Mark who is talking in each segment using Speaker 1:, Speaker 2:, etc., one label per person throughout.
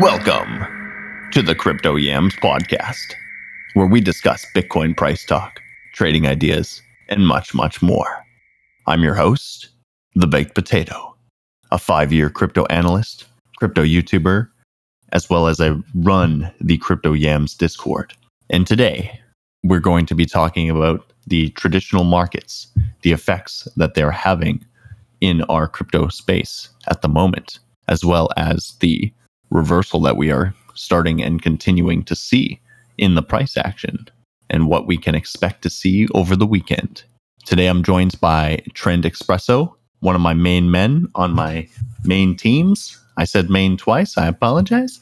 Speaker 1: Welcome to the Crypto Yams podcast, where we discuss Bitcoin price talk, trading ideas, and much, much more. I'm your host, The Baked Potato, a five year crypto analyst, crypto YouTuber, as well as I run the Crypto Yams Discord. And today, we're going to be talking about the traditional markets, the effects that they're having in our crypto space at the moment, as well as the reversal that we are starting and continuing to see in the price action and what we can expect to see over the weekend. Today I'm joined by Trend Espresso, one of my main men on my main teams. I said main twice. I apologize.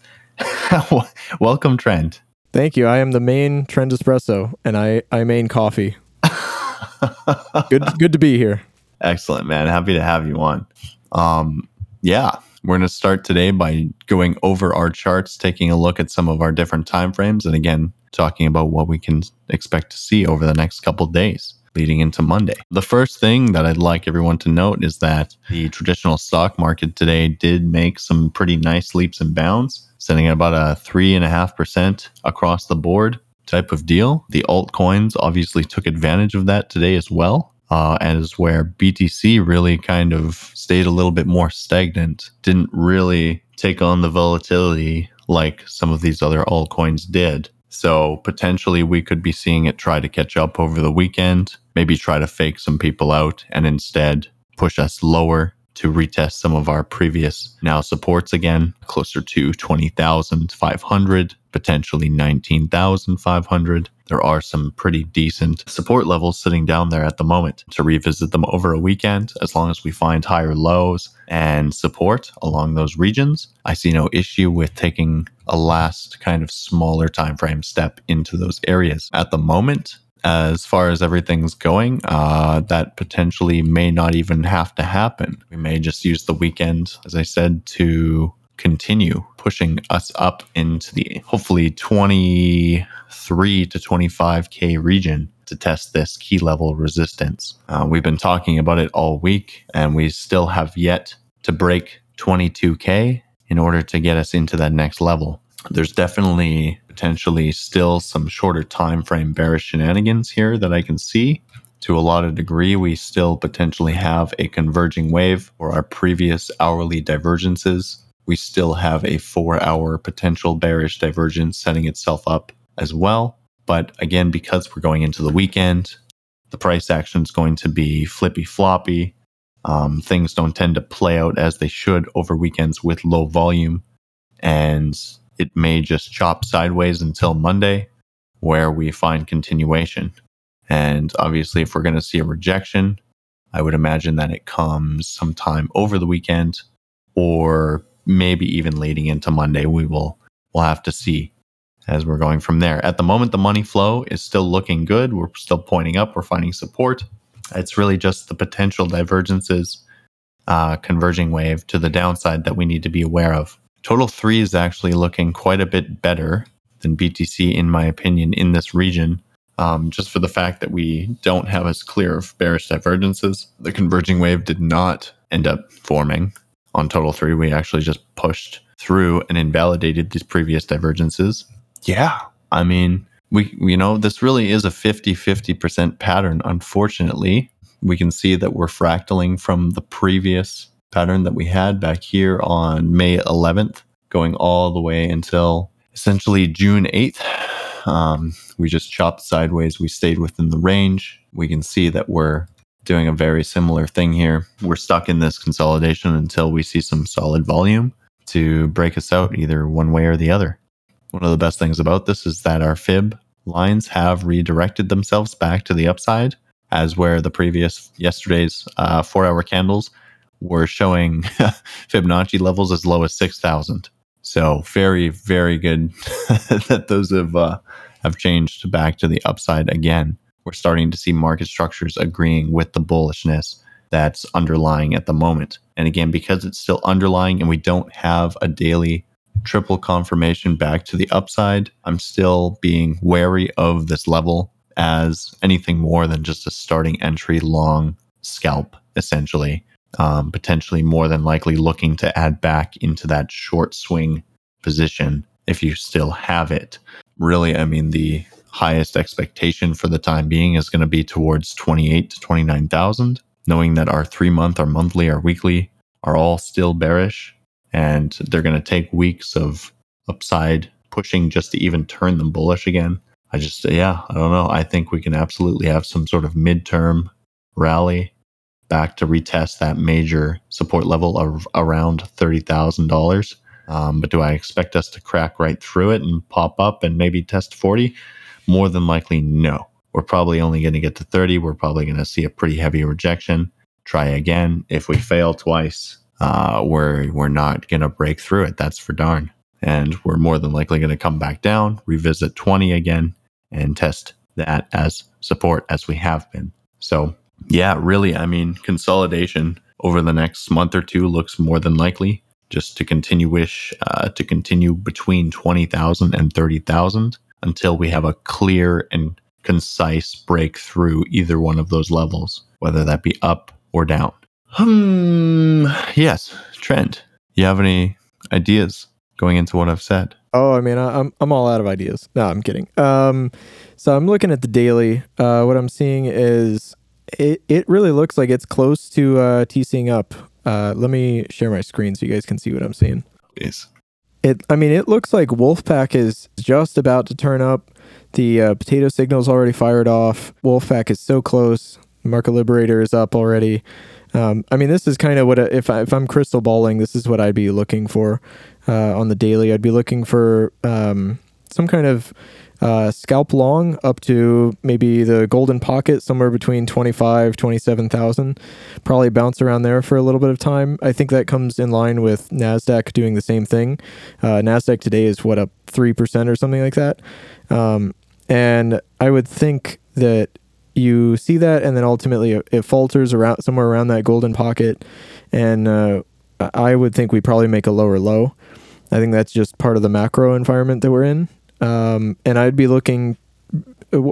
Speaker 1: Welcome, Trend.
Speaker 2: Thank you. I am the main Trend Espresso and I, I main coffee. good good to be here.
Speaker 1: Excellent, man. Happy to have you on. Um, yeah, we're going to start today by going over our charts, taking a look at some of our different time frames, and again, talking about what we can expect to see over the next couple days leading into Monday. The first thing that I'd like everyone to note is that the traditional stock market today did make some pretty nice leaps and bounds, sitting at about a 3.5% across the board type of deal. The altcoins obviously took advantage of that today as well uh, as where BTC really kind of stayed a little bit more stagnant, didn't really take on the volatility like some of these other altcoins did. So potentially we could be seeing it try to catch up over the weekend, maybe try to fake some people out and instead push us lower to retest some of our previous now supports again, closer to 20,500, potentially 19,500. There are some pretty decent support levels sitting down there at the moment to revisit them over a weekend as long as we find higher lows and support along those regions. I see no issue with taking a last kind of smaller time frame step into those areas. At the moment, as far as everything's going, uh, that potentially may not even have to happen. We may just use the weekend, as I said, to continue pushing us up into the hopefully 23 to 25K region to test this key level resistance. Uh, we've been talking about it all week, and we still have yet to break 22K in order to get us into that next level. There's definitely potentially still some shorter time frame bearish shenanigans here that I can see. To a lot of degree, we still potentially have a converging wave or our previous hourly divergences. We still have a four hour potential bearish divergence setting itself up as well. But again, because we're going into the weekend, the price action is going to be flippy floppy. Um, things don't tend to play out as they should over weekends with low volume. And it may just chop sideways until Monday, where we find continuation. And obviously, if we're going to see a rejection, I would imagine that it comes sometime over the weekend or maybe even leading into Monday. We will we'll have to see as we're going from there. At the moment, the money flow is still looking good. We're still pointing up. We're finding support. It's really just the potential divergences, uh, converging wave to the downside that we need to be aware of. Total 3 is actually looking quite a bit better than BTC, in my opinion, in this region. Um, just for the fact that we don't have as clear of bearish divergences. The converging wave did not end up forming on total 3. We actually just pushed through and invalidated these previous divergences. Yeah, I mean, we you know this really is a 50-50% pattern unfortunately we can see that we're fractaling from the previous pattern that we had back here on May 11th, going all the way until essentially June 8th. Um, we just chopped sideways. We stayed within the range. We can see that we're doing a very similar thing here. We're stuck in this consolidation until we see some solid volume to break us out either one way or the other. One of the best things about this is that our fib lines have redirected themselves back to the upside, as where the previous yesterday's uh, four hour candles were showing Fibonacci levels as low as 6,000. So very, very good that those have uh, have changed back to the upside again. We're starting to see market structures agreeing with the bullishness that's underlying at the moment. And again, because it's still underlying and we don't have a daily triple confirmation back to the upside, I'm still being wary of this level as anything more than just a starting entry long scalp, essentially um, potentially more than likely looking to add back into that short swing position if you still have it. Really, I mean, the highest expectation for the time being is going to be towards 28 to 29,000, knowing that our three month, our monthly, our weekly are all still bearish and they're going to take weeks of upside pushing just to even turn them bullish again. I just, yeah, I don't know. I think we can absolutely have some sort of midterm rally back to retest that major support level of around $30,000. Um, but do I expect us to crack right through it and pop up and maybe test 40? More than likely, no. We're probably only going to get to 30. We're probably going to see a pretty heavy rejection. Try again. If we fail twice, uh, we're, we're not going to break through it. That's for darn. And we're more than likely going to come back down, revisit 20 again, and test that as support as we have been. So, yeah, really, I mean, consolidation over the next month or two looks more than likely just to continue wish uh, to continue between 20,000 and 30,000 until we have a clear and concise breakthrough either one of those levels, whether that be up or down. Hmm. Yes, Trend. You have any ideas going into what I've said?
Speaker 2: Oh, I mean, I, am I'm all out of ideas. No, I'm kidding. Um, so I'm looking at the daily. Uh, what I'm seeing is it it really looks like it's close to uh, TCing up. Uh, let me share my screen so you guys can see what I'm seeing.
Speaker 1: Please.
Speaker 2: It, I mean, it looks like Wolfpack is just about to turn up. The uh, potato signal's already fired off. Wolfpack is so close. Market Liberator is up already. Um, I mean, this is kind of what if I, if I'm crystal balling, this is what I'd be looking for uh, on the daily. I'd be looking for um, some kind of uh, scalp long up to maybe the golden pocket somewhere between 25 27000 probably bounce around there for a little bit of time. I think that comes in line with nasdaq doing the same thing. Uh, nasdaq today is what up 3% or something like that? Um, and i would think that you see that and then ultimately it, falters around somewhere around that golden pocket. And uh, i would think we probably make a lower low. I think that's just part of the macro environment that we're in um, and I'd be looking.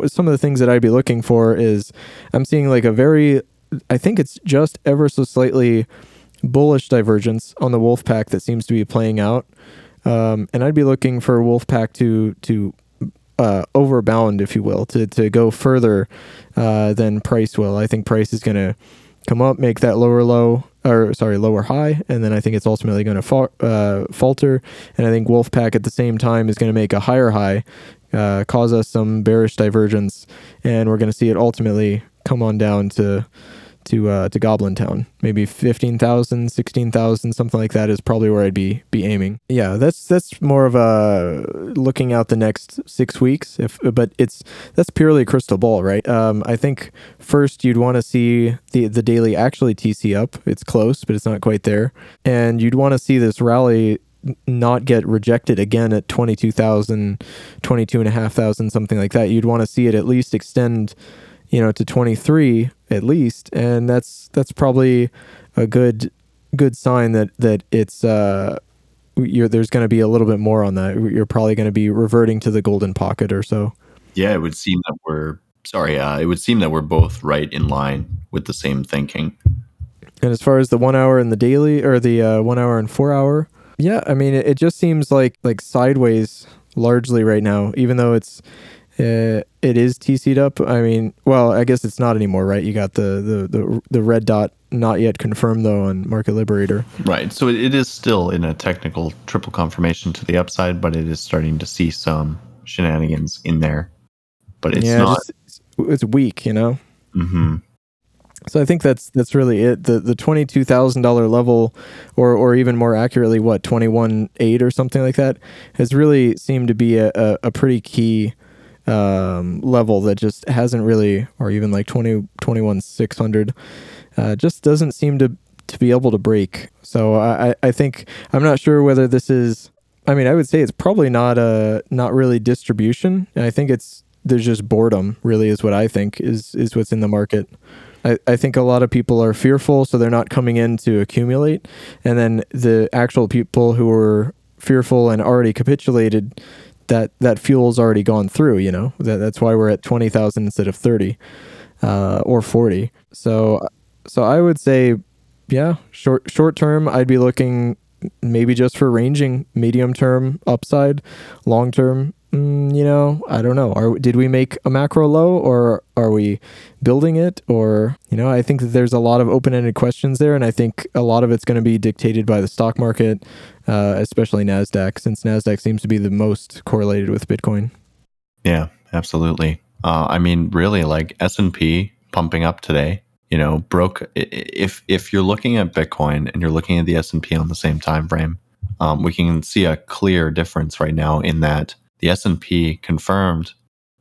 Speaker 2: Some of the things that I'd be looking for is I'm seeing like a very, I think it's just ever so slightly bullish divergence on the Wolfpack that seems to be playing out. Um, and I'd be looking for Wolfpack to to uh, overbound, if you will, to to go further uh, than price will. I think price is going to come up, make that lower low, or sorry, lower high, and then I think it's ultimately going to fa- uh, falter. And I think Wolfpack at the same time is going to make a higher high, uh, cause us some bearish divergence, and we're going to see it ultimately come on down to to uh, to Goblin Town. Maybe 15,000, 16,000, something like that is probably where I'd be be aiming. Yeah, that's that's more of a looking out the next 6 weeks if but it's that's purely a crystal ball, right? Um, I think first you'd want to see the the daily actually TC up. It's close, but it's not quite there. And you'd want to see this rally not get rejected again at 22,000, 22,500, something like that. You'd want to see it at least extend you know, to 23 at least, and that's that's probably a good good sign that that it's uh there's going to be a little bit more on that. You're probably going to be reverting to the golden pocket or so.
Speaker 1: Yeah, it would seem that we're sorry. Uh, it would seem that we're both right in line with the same thinking.
Speaker 2: And as far as the one hour and the daily, or the uh, one hour and four hour, yeah, I mean, it, it just seems like like sideways largely right now, even though it's uh, it is TC'd up. I mean, well, I guess it's not anymore, right? You got the the the, the red dot not yet confirmed though on Market Liberator.
Speaker 1: Right. So it is still in a technical triple confirmation to the upside, but it is starting to see some shenanigans in there. But it's yeah, not.
Speaker 2: Just, it's weak, you know.
Speaker 1: Hmm.
Speaker 2: So I think that's that's really it. The the twenty two thousand dollar level, or or even more accurately, what twenty one eight or something like that, has really seemed to be a, a, a pretty key um, level that just hasn't really, or even like 20, 21, 600, uh, just doesn't seem to, to be able to break. So I, I think, I'm not sure whether this is, I mean, I would say it's probably not a, not really distribution. And I think it's, there's just boredom really is what I think is, is what's in the market. I, I think a lot of people are fearful, so they're not coming in to accumulate. And then the actual people who are fearful and already capitulated that that fuel's already gone through. You know that that's why we're at twenty thousand instead of thirty uh, or forty. So so I would say, yeah, short short term, I'd be looking maybe just for ranging medium term upside, long term mm, you know, I don't know. Are did we make a macro low or are we building it or you know, I think that there's a lot of open-ended questions there and I think a lot of it's going to be dictated by the stock market, uh, especially Nasdaq since Nasdaq seems to be the most correlated with Bitcoin.
Speaker 1: Yeah, absolutely. Uh, I mean, really like S&P pumping up today, you know, broke if if you're looking at Bitcoin and you're looking at the S&P on the same time frame, um, we can see a clear difference right now in that the S&P confirmed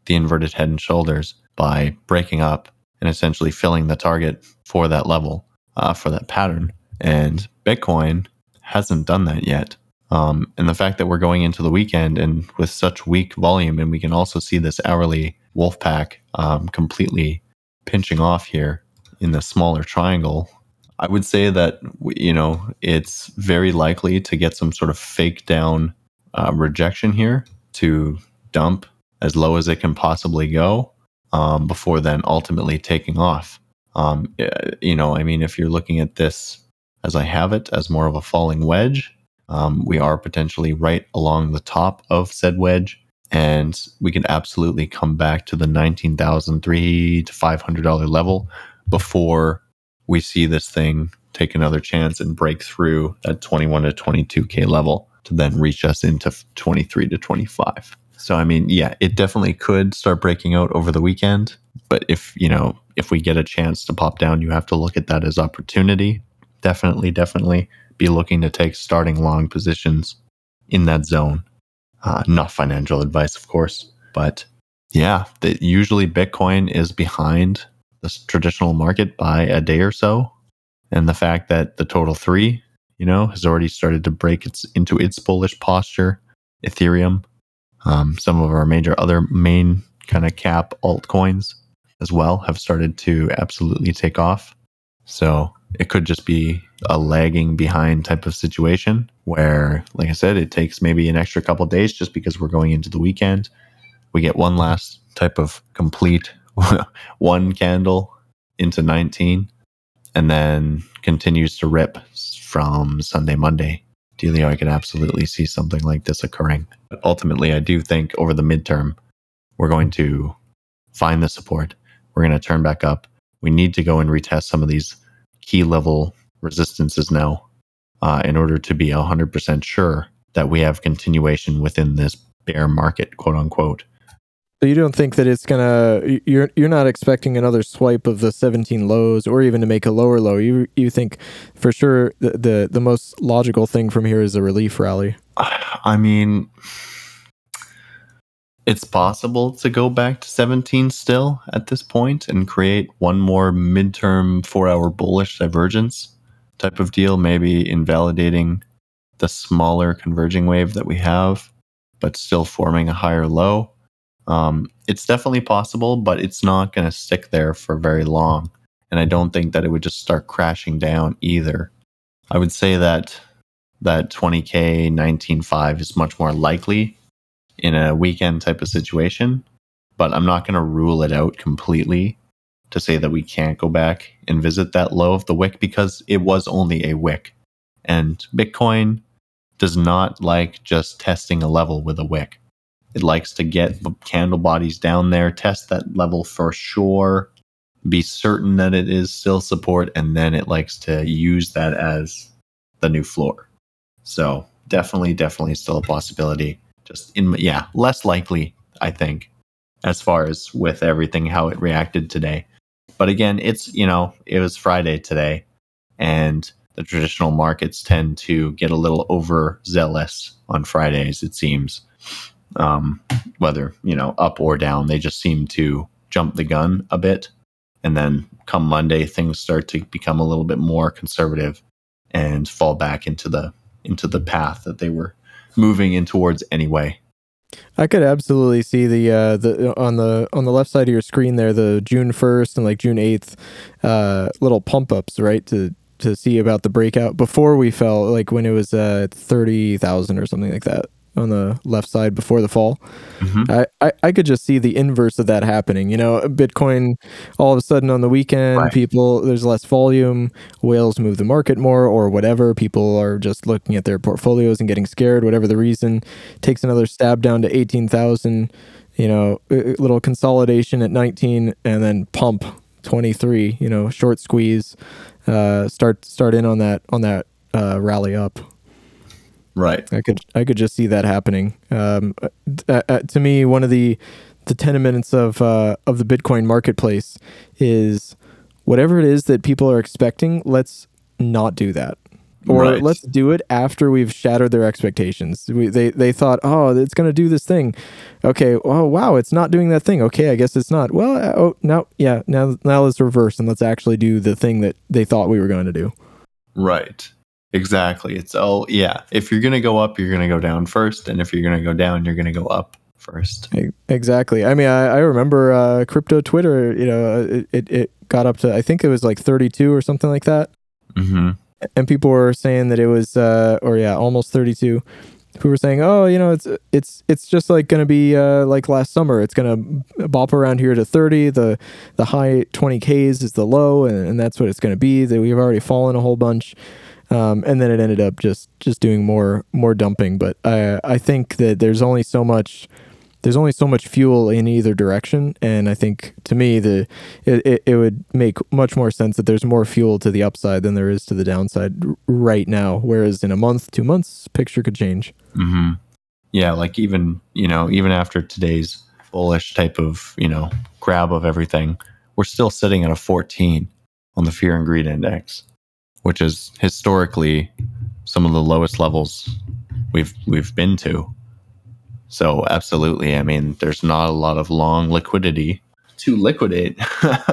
Speaker 1: the inverted head and shoulders by breaking up and essentially filling the target for that level, uh, for that pattern. And Bitcoin hasn't done that yet. Um, and the fact that we're going into the weekend and with such weak volume, and we can also see this hourly Wolfpack um, completely pinching off here in the smaller triangle. I would say that you know it's very likely to get some sort of fake down uh, rejection here to dump as low as it can possibly go um, before then ultimately taking off. Um, you know, I mean, if you're looking at this as I have it as more of a falling wedge, um, we are potentially right along the top of said wedge, and we can absolutely come back to the nineteen thousand three to five hundred dollar level before we see this thing take another chance and break through that twenty one to twenty two k level to then reach us into 23 to 25. So, I mean, yeah, it definitely could start breaking out over the weekend. But if, you know, if we get a chance to pop down, you have to look at that as opportunity. Definitely, definitely be looking to take starting long positions in that zone. Uh, not financial advice, of course, but yeah, that usually Bitcoin is behind the traditional market by a day or so. And the fact that the total three you know, has already started to break its into its bullish posture. Ethereum, um, some of our major other main kind of cap altcoins as well have started to absolutely take off. So it could just be a lagging behind type of situation where, like I said, it takes maybe an extra couple days just because we're going into the weekend. We get one last type of complete one candle into 19 and then continues to rip from Sunday, Monday. Delio, I could absolutely see something like this occurring. But ultimately, I do think over the midterm, we're going to find the support. We're going to turn back up. We need to go and retest some of these key level resistances now uh, in order to be 100% sure that we have continuation within this bear market, quote unquote.
Speaker 2: So you don't think that it's gonna you're you're not expecting another swipe of the 17 lows or even to make a lower low. You you think for sure the the, the most logical thing from here is a relief rally.
Speaker 1: I mean it's possible to go back to 17 still at this point and create one more midterm 4-hour bullish divergence type of deal, maybe invalidating the smaller converging wave that we have but still forming a higher low um, it's definitely possible, but it's not going to stick there for very long. And I don't think that it would just start crashing down either. I would say that that 20k 19.5 is much more likely in a weekend type of situation, but I'm not going to rule it out completely to say that we can't go back and visit that low of the wick because it was only a wick. And Bitcoin does not like just testing a level with a wick. It likes to get candle bodies down there, test that level for sure, be certain that it is still support, and then it likes to use that as the new floor. So definitely, definitely still a possibility. Just in yeah, less likely, I think, as far as with everything how it reacted today. But again, it's you know, it was Friday today, and the traditional markets tend to get a little overzealous on Fridays, it seems um, whether you know up or down. They just seem to jump the gun a bit, and then come Monday, things start to become a little bit more conservative and fall back into the into the path that they were moving in towards anyway.
Speaker 2: I could absolutely see the uh, the on the on the left side of your screen there, the June first and like June eighth, uh, little pump ups, right? To to see about the breakout before we fell, like when it was uh thirty thousand or something like that on the left side before the fall.
Speaker 1: Mhm.
Speaker 2: I, I, I could just see the inverse of that happening. You know, Bitcoin all of a sudden on the weekend,
Speaker 1: Right.
Speaker 2: people there's less volume, whales move the market more or whatever. People are just looking at their portfolios and getting scared, whatever the reason. Takes another stab down to eighteen thousand. You know, little consolidation at nineteen, and then pump twenty three. You know, short squeeze. Uh, start start in on that on that uh, rally up.
Speaker 1: Right.
Speaker 2: I could I could just see that happening. Um, uh, uh, to me, one of the the tenements of uh, of the Bitcoin marketplace is whatever it is that people are expecting. Let's not do that, or
Speaker 1: Right.
Speaker 2: let's do it after we've shattered their expectations. We, they they thought, oh, it's going to do this thing. Okay, oh wow, it's not doing that thing. Okay, I guess it's not. Well, uh, oh no, yeah, now now let's reverse and let's actually do the thing that they thought we were going to do.
Speaker 1: Right. Exactly. It's all yeah. If you're gonna go up, you're gonna go down first, and if you're gonna go down, you're gonna go up first.
Speaker 2: Exactly. I mean, I, I remember uh, crypto Twitter. You know, it, it it got up to I think it was like 32 or something like that,
Speaker 1: Mm-hmm.
Speaker 2: and people were saying that it was, uh, or yeah, almost 32. Who were saying, oh, you know, it's it's it's just like going to be uh, like last summer. It's going to bop around here to 30. The the high 20ks is the low, and, and that's what it's going to be. That we've already fallen a whole bunch. Um, and then it ended up just just doing more more dumping. But I I think that there's only so much there's only so much fuel in either direction, and I think to me the it, it, it would make much more sense that there's more fuel to the upside than there is to the downside right now. Whereas in a month, two months, picture could change.
Speaker 1: Mm-hmm. Yeah, like even you know even after today's bullish type of you know grab of everything, we're still sitting at a 14 on the fear and greed index, which is historically some of the lowest levels we've we've been to. So absolutely, I mean, there's not a lot of long liquidity to liquidate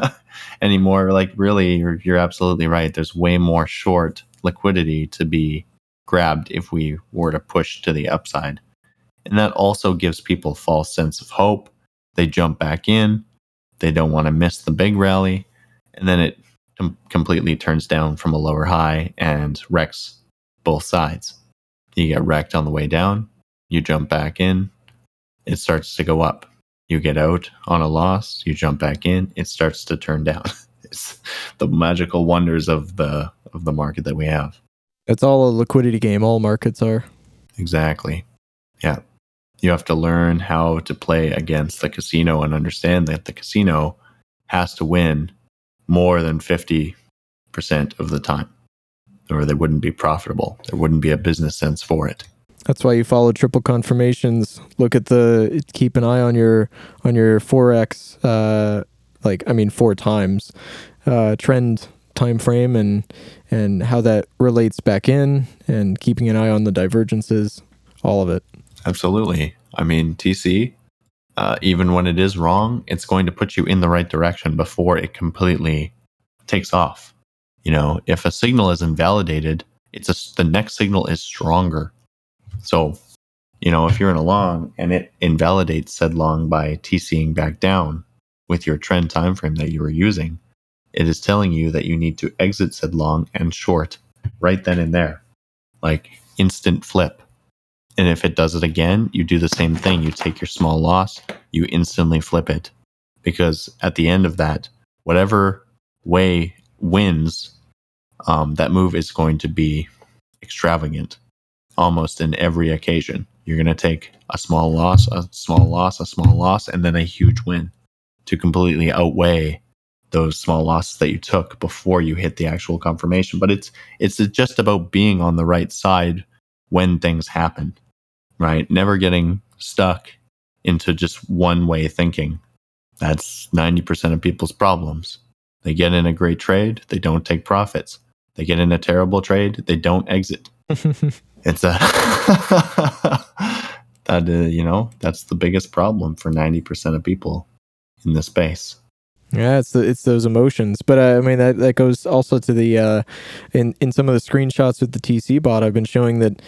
Speaker 1: anymore. Like really, you're, you're absolutely right. There's way more short liquidity to be grabbed if we were to push to the upside. And that also gives people false sense of hope. They jump back in. They don't want to miss the big rally. And then it com- completely turns down from a lower high and wrecks both sides. You get wrecked on the way down. You jump back in. It starts to go up. You get out on a loss. You jump back in. It starts to turn down. it's the magical wonders of the of the market that we have.
Speaker 2: It's all a liquidity game. All markets are.
Speaker 1: Exactly. Yeah. You have to learn how to play against the casino and understand that the casino has to win more than 50% of the time, or they wouldn't be profitable. There wouldn't be a business sense for it.
Speaker 2: That's why you follow triple confirmations. Look at the keep an eye on your on your forex, uh, like I mean four times uh, trend time frame and and how that relates back in, and keeping an eye on the divergences, all of it.
Speaker 1: Absolutely. I mean, TC, uh, even when it is wrong, it's going to put you in the right direction before it completely takes off. You know, if a signal is invalidated, it's a, the next signal is stronger. So, you know, if you're in a long and it invalidates said long by TCing back down with your trend time frame that you were using, it is telling you that you need to exit said long and short right then and there, like instant flip. And if it does it again, you do the same thing. You take your small loss, you instantly flip it. Because at the end of that, whatever way wins, um, that move is going to be extravagant almost in every occasion. You're going to take a small loss, a small loss, a small loss, and then a huge win to completely outweigh those small losses that you took before you hit the actual confirmation. But it's it's just about being on the right side when things happen, right? Never getting stuck into just one way thinking. That's 90% of people's problems. They get in a great trade, they don't take profits. They get in a terrible trade, they don't exit. It's a that uh, you know that's the biggest problem for 90% of people in the space.
Speaker 2: Yeah, it's the, it's those emotions, but uh, I mean that that goes also to the uh, in in some of the screenshots with the TC bot. I've been showing that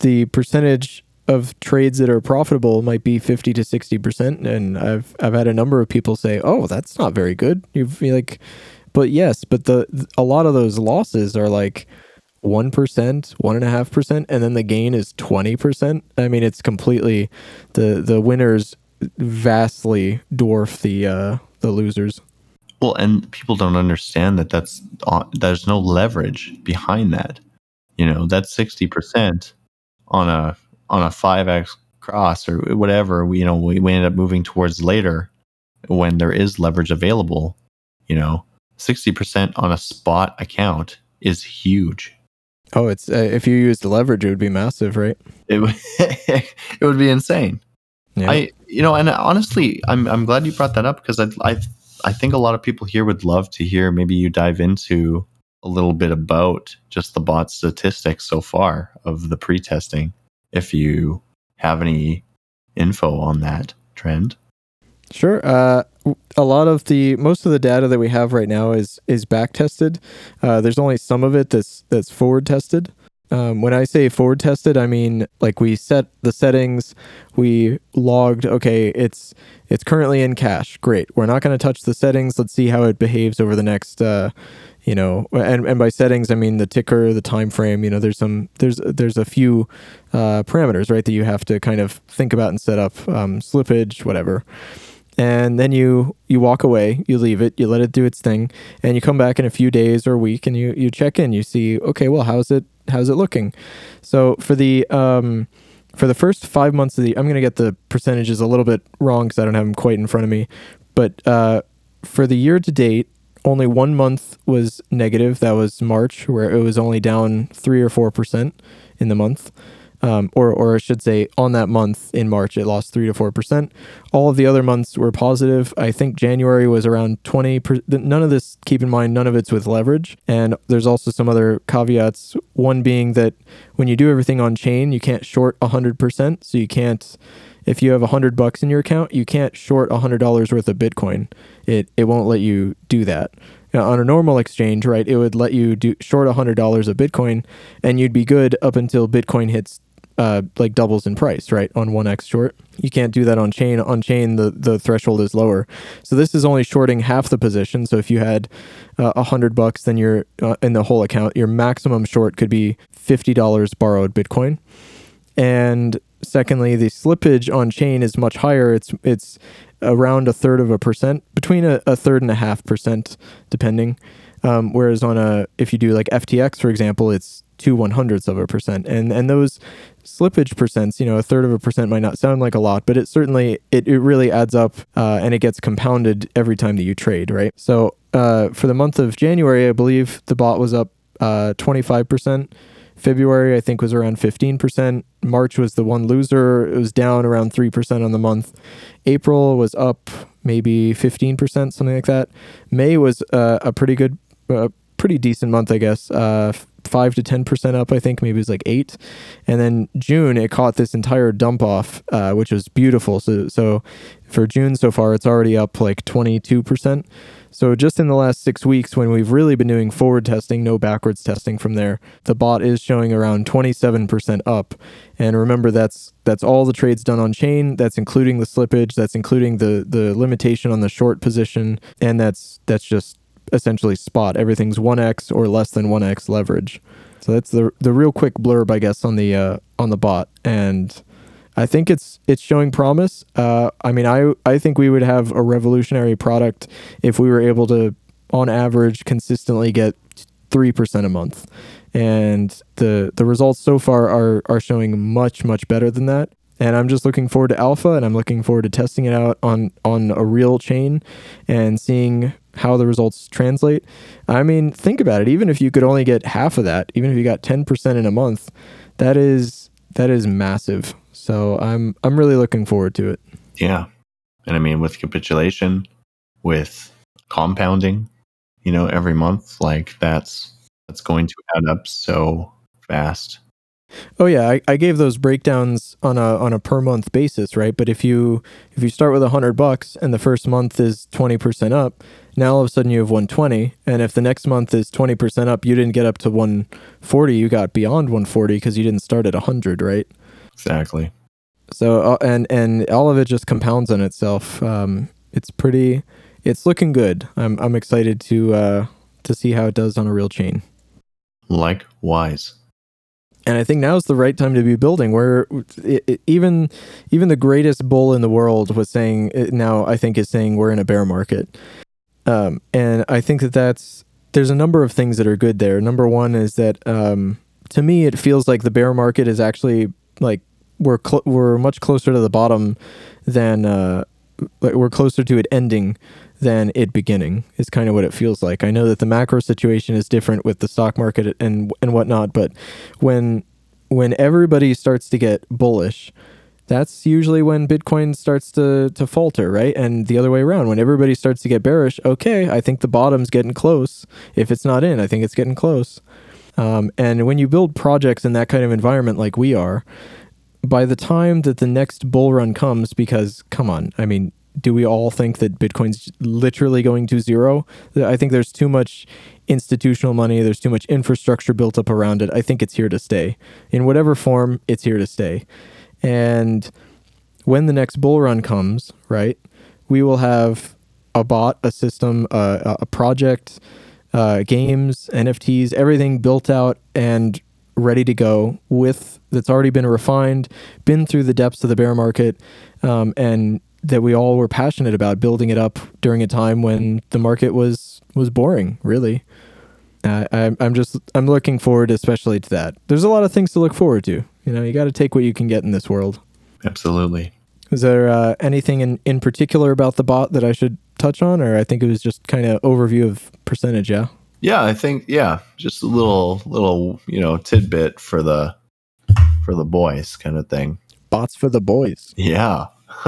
Speaker 2: the percentage of trades that are profitable might be fifty to sixty percent, and I've I've had a number of people say, "Oh, that's not very good." You've like, but yes, but the a lot of those losses are like one percent, one and then the gain is twenty percent. I mean, it's completely the the winners vastly dwarf the uh, the losers.
Speaker 1: Well, and people don't understand that that's uh, there's no leverage behind that. You know, that's sixty percent on a on a five x cross or whatever. We, you know, we, we end up moving towards later when there is leverage available. You know, sixty percent on a spot account is huge.
Speaker 2: Oh, it's uh, if you use the leverage, it would be massive, right?
Speaker 1: It would it would be insane.
Speaker 2: Yeah.
Speaker 1: I you know, and honestly, I'm I'm glad you brought that up because I I I think a lot of people here would love to hear maybe you dive into a little bit about just the bot statistics so far of the pre-testing if you have any info on that trend.
Speaker 2: Sure. Uh, a lot of the most of the data that we have right now is is back tested. Uh, there's only some of it that's that's forward tested. Um, when I say forward tested, I mean like we set the settings, we logged. Okay, it's it's currently in cache. Great. We're not going to touch the settings. Let's see how it behaves over the next. Uh, you know, and and by settings I mean the ticker, the time frame. You know, there's some there's there's a few uh, parameters right that you have to kind of think about and set up um, slippage, whatever and then you you walk away you leave it you let it do its thing and you come back in a few days or a week and you you check in you see okay well how's it how's it looking so for the um for the first five months of the i'm going to get the percentages a little bit wrong because i don't have them quite in front of me but uh for the year to date only one month was negative that was march where it was only down three or four percent in the month um, or or I should say, on that month in March, it lost three to four percent. All of the other months were positive. I think January was around twenty. None of this, keep in mind, none of it's with leverage. And there's also some other caveats. One being that when you do everything on chain, you can't short hundred percent. So you can't. If you have a hundred bucks in your account, you can't short a hundred dollars worth of Bitcoin. It it won't let you do that. Now, on a normal exchange, right, it would let you do short a hundred dollars of Bitcoin, and you'd be good up until Bitcoin hits uh, like doubles in price, right? On one X short, you can't do that on chain. On chain, the the threshold is lower. So this is only shorting half the position. So if you had uh, a uh, hundred bucks, then you're uh, in the whole account. Your maximum short could be fifty dollars borrowed Bitcoin. And secondly, the slippage on chain is much higher. It's it's around a third of a percent, between a, a third and a half percent, depending. Um, whereas on a if you do like FTX, for example, it's two one hundredths of a percent, and and those slippage percents, you know, a third of a percent might not sound like a lot, but it certainly it, it really adds up uh, and it gets compounded every time that you trade, right? So uh, for the month of January, I believe the bot was up uh, 25%. February, I think, was around 15%. March was the one loser. It was down around 3% on the month. April was up maybe 15%, something like that. May was uh, a pretty good, uh, pretty decent month, I guess. Uh, five to ten percent up. I think maybe it was like eight, and then June it caught this entire dump off, uh, which was beautiful. So so for June so far, it's already up like twenty two percent. So just in the last six weeks, when we've really been doing forward testing, no backwards testing from there, the bot is showing around twenty seven percent up. And remember, that's that's all the trades done on chain. That's including the slippage. That's including the the limitation on the short position, and that's that's just essentially spot. Everything's 1x or less than 1x leverage. So that's the the real quick blurb, I guess, on the uh, on the bot, and I think it's it's showing promise. Uh, I mean, I I think we would have a revolutionary product if we were able to, on average, consistently get three percent a month, and the the results so far are are showing much much better than that and I'm just looking forward to alpha and I'm looking forward to testing it out on on a real chain and seeing how the results translate. I mean, think about it. Even if you could only get half of that, even if you got 10% in a month, that is that is massive. So I'm I'm really looking forward to it.
Speaker 1: Yeah. And I mean with capitulation, with compounding, you know, every month, like that's that's going to add up so fast.
Speaker 2: Oh yeah, I, I gave those breakdowns on a on a per month basis, right? But if you if you start with a hundred bucks and the first month is twenty percent up, now all of a sudden you have one twenty, and if the next month is twenty percent up, you didn't get up to one forty, you got beyond one forty because you didn't start at a hundred, right?
Speaker 1: Exactly.
Speaker 2: So uh, and and all of it just compounds on itself. Um, it's pretty, it's looking good. I'm I'm excited to uh to see how it does on a real chain.
Speaker 1: Likewise.
Speaker 2: And I think now is the right time to be building. Where it, it, even even the greatest bull in the world was saying now I think is saying we're in a bear market. Um, and I think that that's there's a number of things that are good there. Number one is that um, to me it feels like the bear market is actually like we're cl- we're much closer to the bottom than uh, like we're closer to it ending than it beginning is kind of what it feels like. I know that the macro situation is different with the stock market and and whatnot, but when when everybody starts to get bullish, that's usually when Bitcoin starts to to falter, right? And the other way around, when everybody starts to get bearish, okay, I think the bottom's getting close. If it's not in, I think it's getting close. Um, and when you build projects in that kind of environment like we are, by the time that the next bull run comes, because come on, I mean, do we all think that Bitcoin's literally going to zero? I think there's too much institutional money, there's too much infrastructure built up around it. I think it's here to stay. In whatever form, it's here to stay. And when the next bull run comes, right, we will have a bot, a system, uh, a project, uh, games, NFTs, everything built out and ready to go with that's already been refined, been through the depths of the bear market, um, and that we all were passionate about building it up during a time when the market was was boring. Really, uh, I, I'm just I'm looking forward especially to that. There's a lot of things to look forward to. You know, you got to take what you can get in this world.
Speaker 1: Absolutely.
Speaker 2: Is there uh, anything in, in particular about the bot that I should touch on, or I think it was just kind of overview of percentage? Yeah.
Speaker 1: Yeah, I think yeah, just a little little you know tidbit for the for the boys kind of thing.
Speaker 2: Bots for the boys.
Speaker 1: Yeah.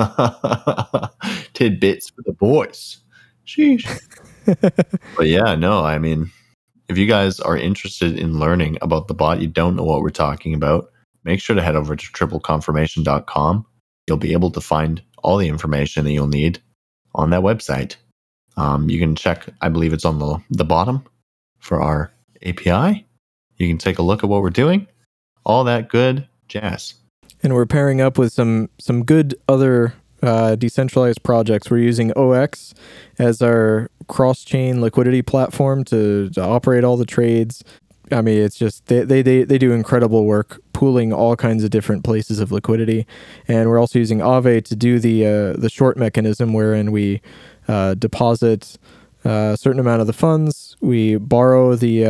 Speaker 1: Tidbits for the boys. Sheesh. but yeah, no, I mean, if you guys are interested in learning about the bot, you don't know what we're talking about, make sure to head over to tripleconfirmation.com. You'll be able to find all the information that you'll need on that website. Um, you can check, I believe it's on the, the bottom for our API. You can take a look at what we're doing. All that good jazz
Speaker 2: and we're pairing up with some some good other uh, decentralized projects. We're using 0x as our cross chain liquidity platform to, to operate all the trades. I mean, it's just they, they, they, they do incredible work pooling all kinds of different places of liquidity, and we're also using Aave to do the uh, the short mechanism wherein we uh, deposit a certain amount of the funds, we borrow the uh,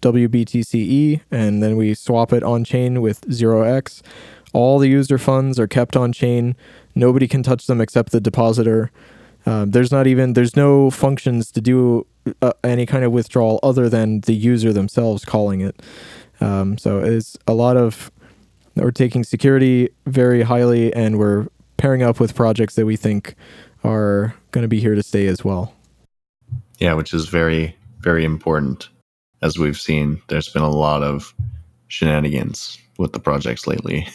Speaker 2: WBTCE, and then we swap it on chain with 0x. All the user funds are kept on chain. Nobody can touch them except the depositor. Um, there's not even there's no functions to do uh, any kind of withdrawal other than the user themselves calling it. Um, so it's a lot of we're taking security very highly, and we're pairing up with projects that we think are going to be here to stay as well.
Speaker 1: Yeah, which is very very important. As we've seen, there's been a lot of shenanigans with the projects lately.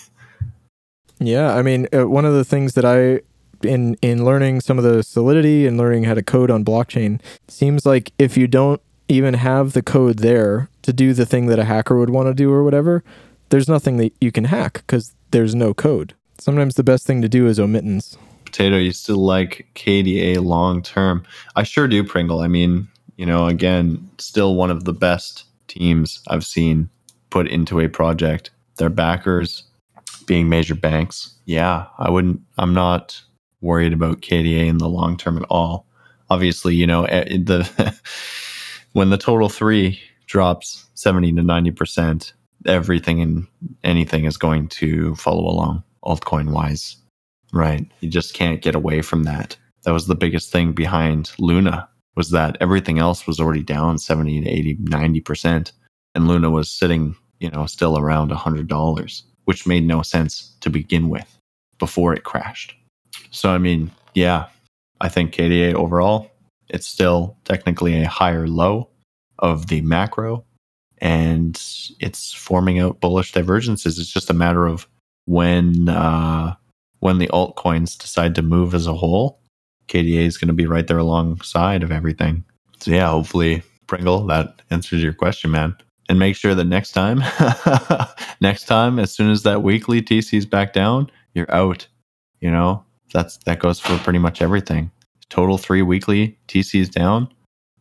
Speaker 2: Yeah, I mean, uh, one of the things that I in in learning some of the solidity and learning how to code on blockchain seems like if you don't even have the code there to do the thing that a hacker would want to do or whatever, there's nothing that you can hack because there's no code. Sometimes the best thing to do is omittance.
Speaker 1: Potato, you still like KDA long term? I sure do, Pringle. I mean, you know, again, still one of the best teams I've seen put into a project. Their backers being major banks, yeah, I wouldn't. I'm not worried about KDA in the long term at all. Obviously, you know eh, the when the total three drops seventy to ninety percent, everything and anything is going to follow along altcoin wise, right? You just can't get away from that. That was the biggest thing behind Luna was that everything else was already down 70 to 80 90% and Luna was sitting, you know, still around $100 which made no sense to begin with before it crashed. So, I mean, yeah, I think KDA overall, it's still technically a higher low of the macro and it's forming out bullish divergences. It's just a matter of when uh, when the altcoins decide to move as a whole, KDA is going to be right there alongside of everything. So yeah, hopefully, Pringle, that answers your question, man and make sure that next time, next time, as soon as that weekly TC is back down, you're out. You know, that's that goes for pretty much everything. Total three weekly TCs down,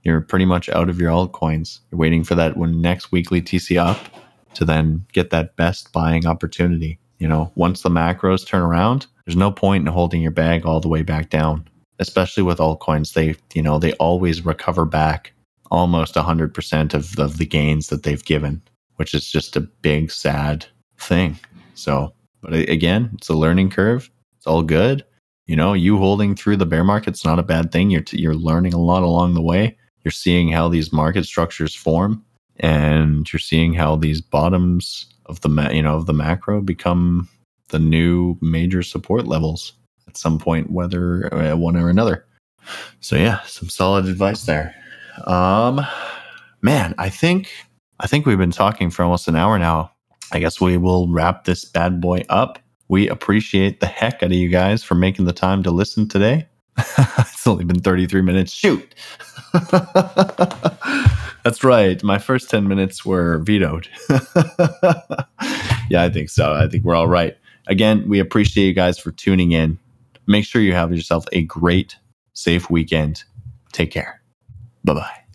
Speaker 1: you're pretty much out of your altcoins. You're waiting for that when next weekly TC up to then get that best buying opportunity. You know, once the macros turn around, there's no point in holding your bag all the way back down, especially with altcoins. They, you know, they always recover back almost 100% of, of the gains that they've given, which is just a big, sad thing. So, but again, it's a learning curve. It's all good. You know, you holding through the bear market's not a bad thing. You're, t- you're learning a lot along the way. You're seeing how these market structures form and you're seeing how these bottoms of the ma- you know of the macro become the new major support levels at some point whether uh, one or another. So yeah some solid advice there. Um man i think i think we've been talking for almost an hour now. I guess we will wrap this bad boy up. We appreciate the heck out of you guys for making the time to listen today it's only been 33 minutes shoot That's right. My first 10 minutes were vetoed. yeah, I think so. I think we're all right. Again, we appreciate you guys for tuning in. Make sure you have yourself a great, safe weekend. Take care. Bye bye.